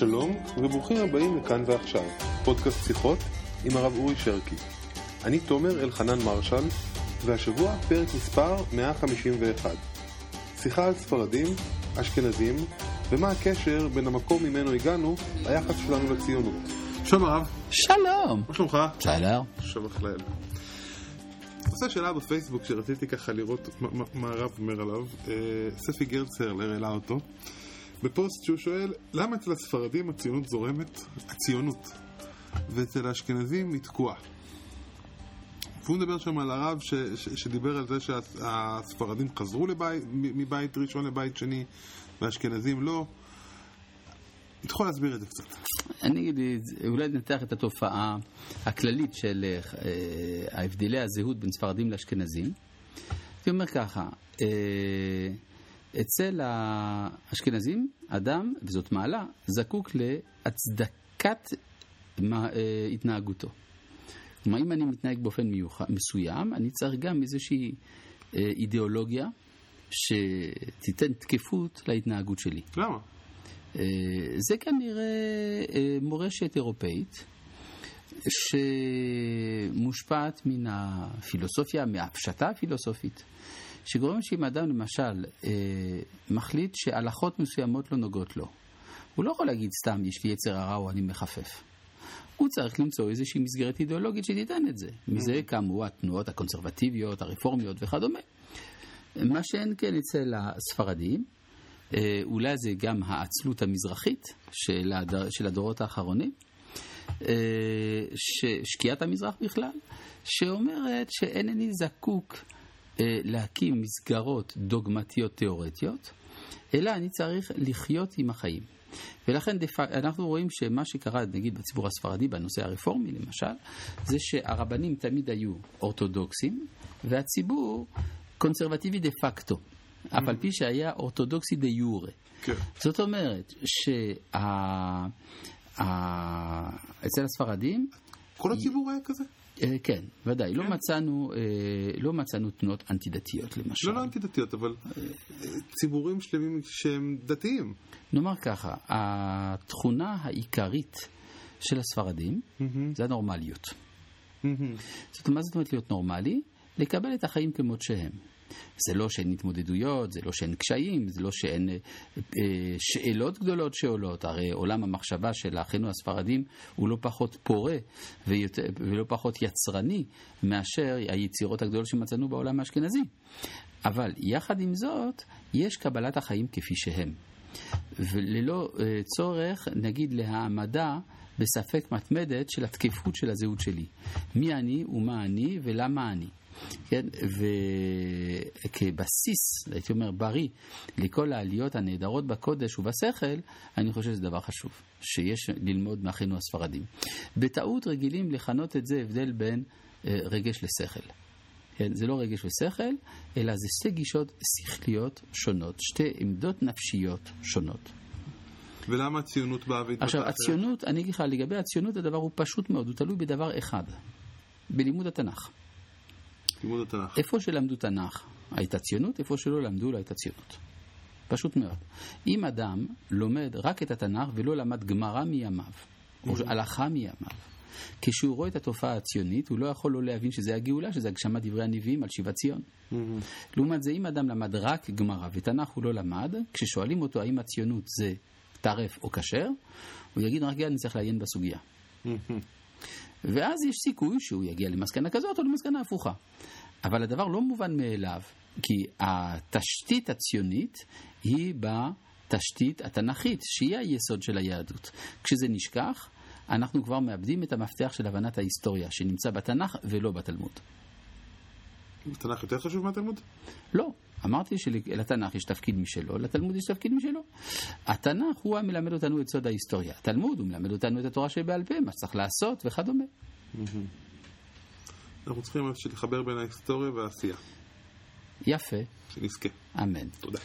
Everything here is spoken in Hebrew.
שלום וברוכים הבאים לכאן ועכשיו, פודקאסט שיחות עם הרב אורי שרקי. אני תומר אלחנן מרשל, והשבוע פרק מספר 151. שיחה על ספרדים, אשכנזים, ומה הקשר בין המקום ממנו הגענו ליחס שלנו לציונות. שלום הרב. שלום. מה שלומך? בסדר. שבח לאל. עושה שאלה בפייסבוק שרציתי ככה לראות מה, הרב אומר עליו. אה, ספי גרצר העלה אותו. בפוסט שהוא שואל, למה אצל הספרדים הציונות זורמת, הציונות, ואצל האשכנזים היא תקועה? והוא מדבר שם על הרב ש, ש, שדיבר על זה שהספרדים חזרו לבית, מבית ראשון לבית שני, והאשכנזים לא. אתה יכול להסביר את זה קצת. אני אגיד, אולי ננתח את התופעה הכללית של אה, ההבדלי הזהות בין ספרדים לאשכנזים. הייתי אומר ככה, אה, אצל האשכנזים, אדם, וזאת מעלה, זקוק להצדקת אה, התנהגותו. כלומר, אם אני מתנהג באופן מיוחד, מסוים, אני צריך גם איזושהי אה, אידיאולוגיה שתיתן תקפות להתנהגות שלי. למה? אה, זה כנראה אה, מורשת אירופאית שמושפעת מן הפילוסופיה, מהפשטה הפילוסופית, שגורם שאם אדם למשל אה, מחליט שהלכות מסוימות לא נוגעות לו, הוא לא יכול להגיד סתם יש לי יצר הרע או אני מחפף. הוא צריך למצוא איזושהי מסגרת אידיאולוגית שתיתן את זה. מזה קמו התנועות הקונסרבטיביות, הרפורמיות וכדומה. מה שאין כן אצל הספרדים, אה, אולי זה גם העצלות המזרחית של, הד... של הדורות האחרונים, שקיעת המזרח בכלל, שאומרת שאינני זקוק אה, להקים מסגרות דוגמטיות תיאורטיות, אלא אני צריך לחיות עם החיים. ולכן אנחנו רואים שמה שקרה, נגיד, בציבור הספרדי, בנושא הרפורמי למשל, זה שהרבנים תמיד היו אורתודוקסים, והציבור קונסרבטיבי דה פקטו. אף על פי שהיה אורתודוקסי דה יורה. כן. זאת אומרת שאצל הספרדים... כל הציבור היה כזה? אה, כן, ודאי. לא מצאנו, אה, לא מצאנו תנועות אנטי-דתיות, למשל. לא, לא אנטי-דתיות, אבל ציבורים שלמים שהם דתיים. נאמר ככה, התכונה העיקרית של הספרדים זה הנורמליות. זאת אומרת, מה זאת אומרת להיות נורמלי? לקבל את החיים כמות שהם. זה לא שאין התמודדויות, זה לא שאין קשיים, זה לא שאין אה, אה, שאלות גדולות שעולות. הרי עולם המחשבה של אחינו הספרדים הוא לא פחות פורה ויותר, ולא פחות יצרני מאשר היצירות הגדולות שמצאנו בעולם האשכנזי. אבל יחד עם זאת, יש קבלת החיים כפי שהם. וללא אה, צורך, נגיד, להעמדה בספק מתמדת של התקפות של הזהות שלי. מי אני ומה אני ולמה אני. כן, וכבסיס, הייתי אומר, בריא, לכל העליות הנהדרות בקודש ובשכל, אני חושב שזה דבר חשוב, שיש ללמוד מאחינו הספרדים. בטעות רגילים לכנות את זה הבדל בין אה, רגש לשכל. כן, זה לא רגש ושכל, אלא זה שתי גישות שכליות שונות, שתי עמדות נפשיות שונות. ולמה הציונות באה והתפתחה? עכשיו, הציונות, אני אגיד לך, לגבי הציונות הדבר הוא פשוט מאוד, הוא תלוי בדבר אחד, בלימוד התנ"ך. לימוד התנ"ך. איפה שלמדו תנ"ך הייתה ציונות, איפה שלא למדו לא הייתה ציונות. פשוט מאוד. אם אדם לומד רק את התנ"ך ולא למד גמרא מימיו, או הלכה מימיו, כשהוא רואה את התופעה הציונית, הוא לא יכול לא להבין שזה הגאולה, שזה הגשמת דברי הנביאים על שיבת ציון. לעומת זה, אם אדם למד רק גמרא ותנ"ך הוא לא למד, כששואלים אותו האם הציונות זה טרף או כשר, הוא יגיד רק אני צריך לעיין בסוגיה. ואז יש סיכוי שהוא יגיע למסקנה כזאת או למסקנה הפוכה. אבל הדבר לא מובן מאליו, כי התשתית הציונית היא בתשתית התנ"כית, שהיא היסוד של היהדות. כשזה נשכח, אנחנו כבר מאבדים את המפתח של הבנת ההיסטוריה, שנמצא בתנ"ך ולא בתלמוד. התנ"ך יותר חשוב מהתלמוד? לא. אמרתי שלתנ"ך יש תפקיד משלו, לתלמוד יש תפקיד משלו. התנ"ך הוא המלמד אותנו את סוד ההיסטוריה. התלמוד הוא מלמד אותנו את התורה שבעל פה, מה שצריך לעשות וכדומה. אנחנו צריכים לחבר בין ההיסטוריה והעשייה. יפה. שנזכה. אמן. תודה.